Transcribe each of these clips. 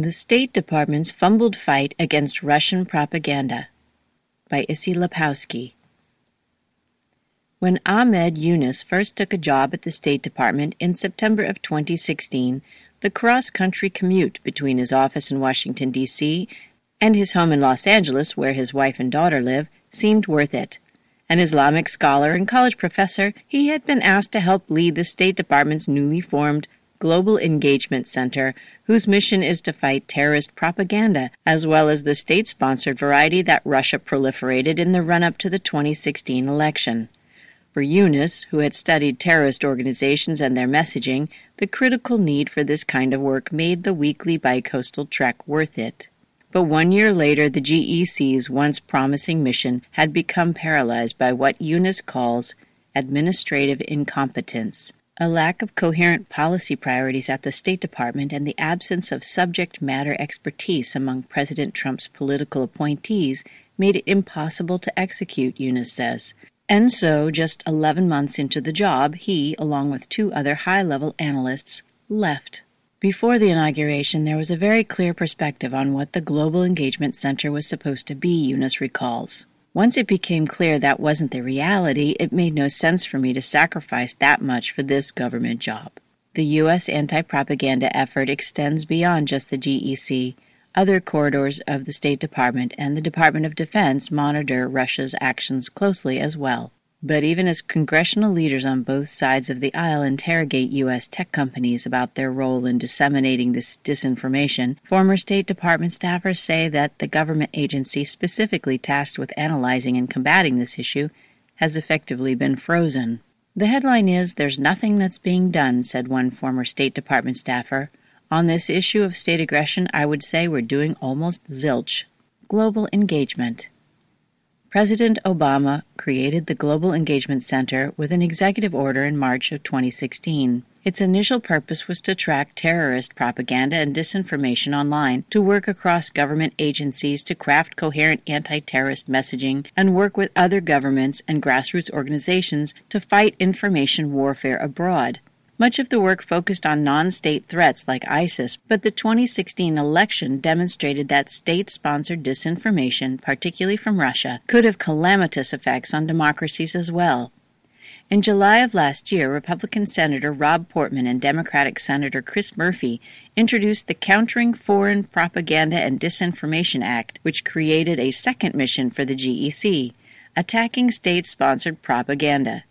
The State Department's Fumbled Fight Against Russian Propaganda by Issie Lapowsky. When Ahmed Younis first took a job at the State Department in September of 2016, the cross country commute between his office in Washington, D.C., and his home in Los Angeles, where his wife and daughter live, seemed worth it. An Islamic scholar and college professor, he had been asked to help lead the State Department's newly formed Global Engagement Center, whose mission is to fight terrorist propaganda, as well as the state sponsored variety that Russia proliferated in the run up to the 2016 election. For Younis, who had studied terrorist organizations and their messaging, the critical need for this kind of work made the weekly bicoastal trek worth it. But one year later, the GEC's once promising mission had become paralyzed by what Younis calls administrative incompetence a lack of coherent policy priorities at the State Department, and the absence of subject matter expertise among President Trump's political appointees made it impossible to execute, Younis says. And so, just 11 months into the job, he, along with two other high level analysts, left. Before the inauguration, there was a very clear perspective on what the Global Engagement Center was supposed to be, Younis recalls. Once it became clear that wasn't the reality, it made no sense for me to sacrifice that much for this government job. The U.S. anti propaganda effort extends beyond just the GEC. Other corridors of the State Department and the Department of Defense monitor Russia's actions closely as well. But even as congressional leaders on both sides of the aisle interrogate U.S. tech companies about their role in disseminating this disinformation, former State Department staffers say that the government agency specifically tasked with analyzing and combating this issue has effectively been frozen. The headline is There's Nothing That's Being Done, said one former State Department staffer. On this issue of state aggression, I would say we're doing almost zilch. Global engagement. President Obama created the Global Engagement Center with an executive order in March of 2016. Its initial purpose was to track terrorist propaganda and disinformation online, to work across government agencies to craft coherent anti terrorist messaging, and work with other governments and grassroots organizations to fight information warfare abroad. Much of the work focused on non state threats like ISIS, but the 2016 election demonstrated that state sponsored disinformation, particularly from Russia, could have calamitous effects on democracies as well. In July of last year, Republican Senator Rob Portman and Democratic Senator Chris Murphy introduced the Countering Foreign Propaganda and Disinformation Act, which created a second mission for the GEC attacking state sponsored propaganda.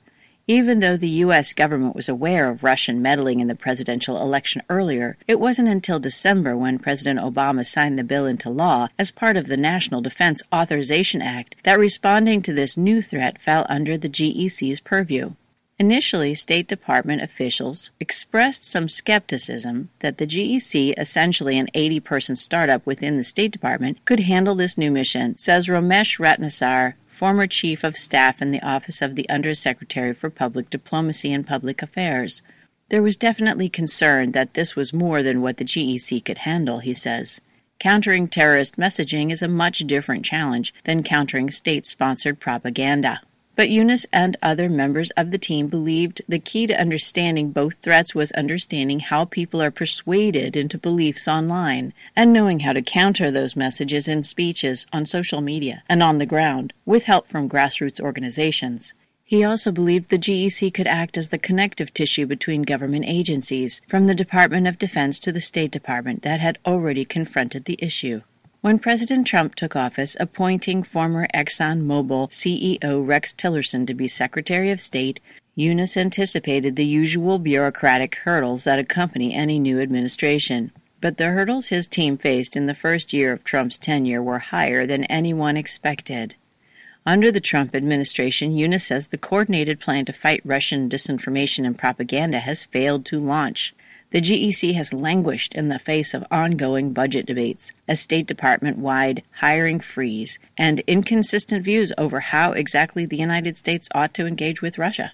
Even though the U.S. government was aware of Russian meddling in the presidential election earlier, it wasn't until December when President Obama signed the bill into law as part of the National Defense Authorization Act that responding to this new threat fell under the GEC's purview. Initially, State Department officials expressed some skepticism that the GEC, essentially an 80 person startup within the State Department, could handle this new mission, says Ramesh Ratnesar, former Chief of Staff in the Office of the Undersecretary for Public Diplomacy and Public Affairs. There was definitely concern that this was more than what the GEC could handle, he says. Countering terrorist messaging is a much different challenge than countering state sponsored propaganda. But Younis and other members of the team believed the key to understanding both threats was understanding how people are persuaded into beliefs online and knowing how to counter those messages in speeches on social media and on the ground with help from grassroots organizations. He also believed the GEC could act as the connective tissue between government agencies, from the Department of Defense to the State Department, that had already confronted the issue. When President Trump took office, appointing former ExxonMobil CEO Rex Tillerson to be Secretary of State, Younis anticipated the usual bureaucratic hurdles that accompany any new administration. But the hurdles his team faced in the first year of Trump's tenure were higher than anyone expected. Under the Trump administration, Younis says the coordinated plan to fight Russian disinformation and propaganda has failed to launch. The GEC has languished in the face of ongoing budget debates, a State Department wide hiring freeze, and inconsistent views over how exactly the United States ought to engage with Russia.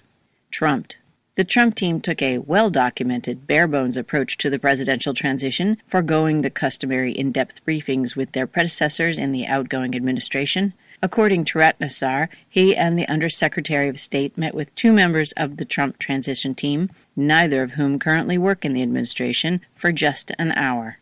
Trumped. The Trump team took a well documented, bare bones approach to the presidential transition, foregoing the customary in depth briefings with their predecessors in the outgoing administration. According to Ratnesar, he and the Undersecretary of State met with two members of the Trump transition team, neither of whom currently work in the administration, for just an hour.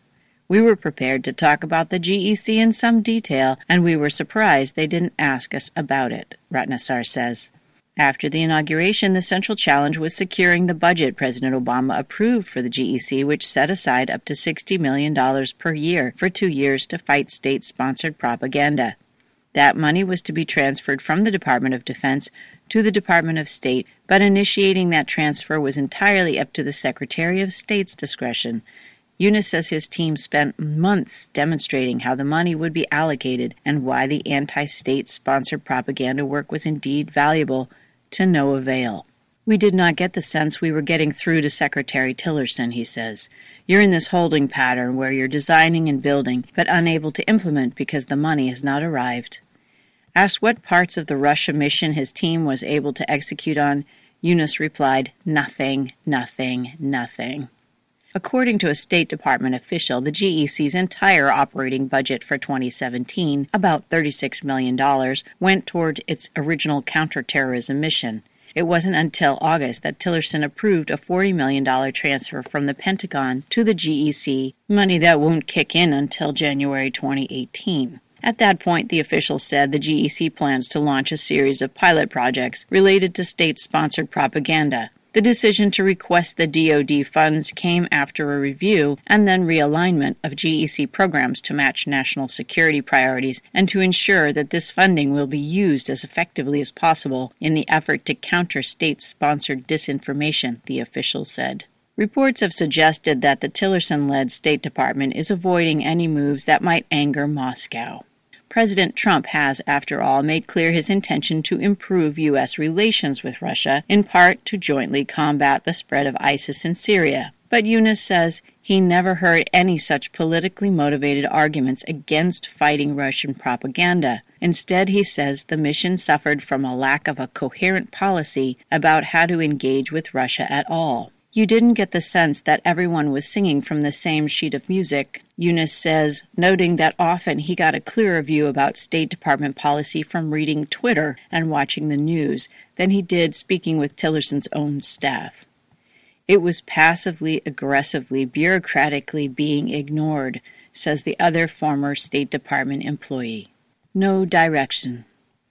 We were prepared to talk about the GEC in some detail, and we were surprised they didn't ask us about it, Ratnesar says. After the inauguration, the central challenge was securing the budget President Obama approved for the GEC, which set aside up to $60 million per year for two years to fight state sponsored propaganda. That money was to be transferred from the Department of Defense to the Department of State, but initiating that transfer was entirely up to the Secretary of State's discretion. Younis says his team spent months demonstrating how the money would be allocated and why the anti state sponsored propaganda work was indeed valuable, to no avail. We did not get the sense we were getting through to Secretary Tillerson, he says. You're in this holding pattern where you're designing and building, but unable to implement because the money has not arrived. Asked what parts of the Russia mission his team was able to execute on, Younis replied, Nothing, nothing, nothing. According to a State Department official, the GEC's entire operating budget for 2017, about $36 million, went toward its original counterterrorism mission. It wasn't until August that Tillerson approved a $40 million transfer from the Pentagon to the GEC, money that won't kick in until January 2018. At that point, the official said the GEC plans to launch a series of pilot projects related to state sponsored propaganda. The decision to request the DoD funds came after a review and then realignment of GEC programs to match national security priorities and to ensure that this funding will be used as effectively as possible in the effort to counter state sponsored disinformation, the official said. Reports have suggested that the Tillerson led State Department is avoiding any moves that might anger Moscow. President Trump has, after all, made clear his intention to improve U.S. relations with Russia, in part to jointly combat the spread of ISIS in Syria. But Younis says he never heard any such politically motivated arguments against fighting Russian propaganda. Instead, he says the mission suffered from a lack of a coherent policy about how to engage with Russia at all. You didn't get the sense that everyone was singing from the same sheet of music, Younis says, noting that often he got a clearer view about State Department policy from reading Twitter and watching the news than he did speaking with Tillerson's own staff. It was passively, aggressively, bureaucratically being ignored, says the other former State Department employee. No direction,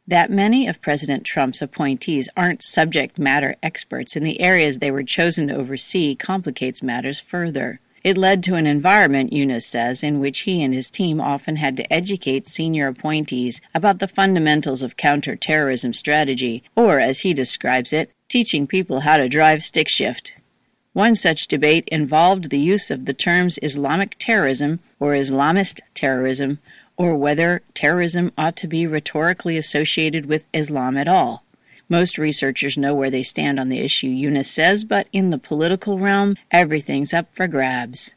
that many of President Trump's appointees aren't subject matter experts in the areas they were chosen to oversee complicates matters further. It led to an environment, Younis says, in which he and his team often had to educate senior appointees about the fundamentals of counterterrorism strategy, or, as he describes it, teaching people how to drive stick shift. One such debate involved the use of the terms Islamic terrorism or Islamist terrorism or whether terrorism ought to be rhetorically associated with Islam at all. Most researchers know where they stand on the issue, Younis says, but in the political realm, everything's up for grabs.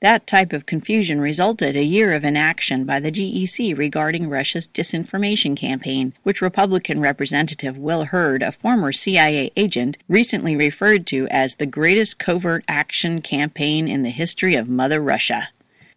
That type of confusion resulted a year of inaction by the GEC regarding Russia's disinformation campaign, which Republican Representative Will Hurd, a former CIA agent, recently referred to as the greatest covert action campaign in the history of Mother Russia.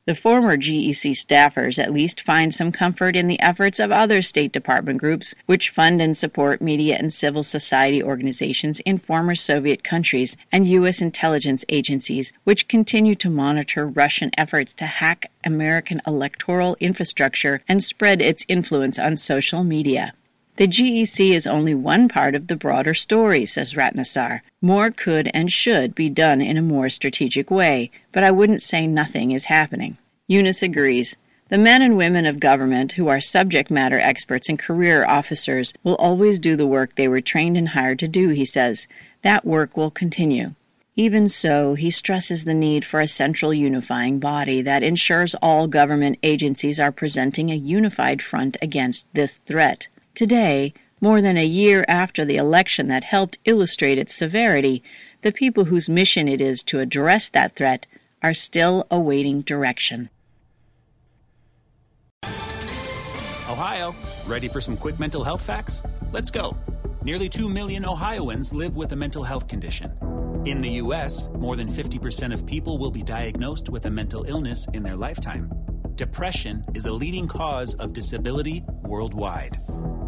The former GEC staffers at least find some comfort in the efforts of other State Department groups which fund and support media and civil society organizations in former Soviet countries and U.S. intelligence agencies which continue to monitor Russian efforts to hack American electoral infrastructure and spread its influence on social media. The GEC is only one part of the broader story, says Ratnesar. More could and should be done in a more strategic way, but I wouldn't say nothing is happening. Younis agrees. The men and women of government who are subject matter experts and career officers will always do the work they were trained and hired to do, he says. That work will continue. Even so, he stresses the need for a central unifying body that ensures all government agencies are presenting a unified front against this threat. Today, more than a year after the election that helped illustrate its severity, the people whose mission it is to address that threat are still awaiting direction. Ohio, ready for some quick mental health facts? Let's go. Nearly 2 million Ohioans live with a mental health condition. In the U.S., more than 50% of people will be diagnosed with a mental illness in their lifetime. Depression is a leading cause of disability worldwide.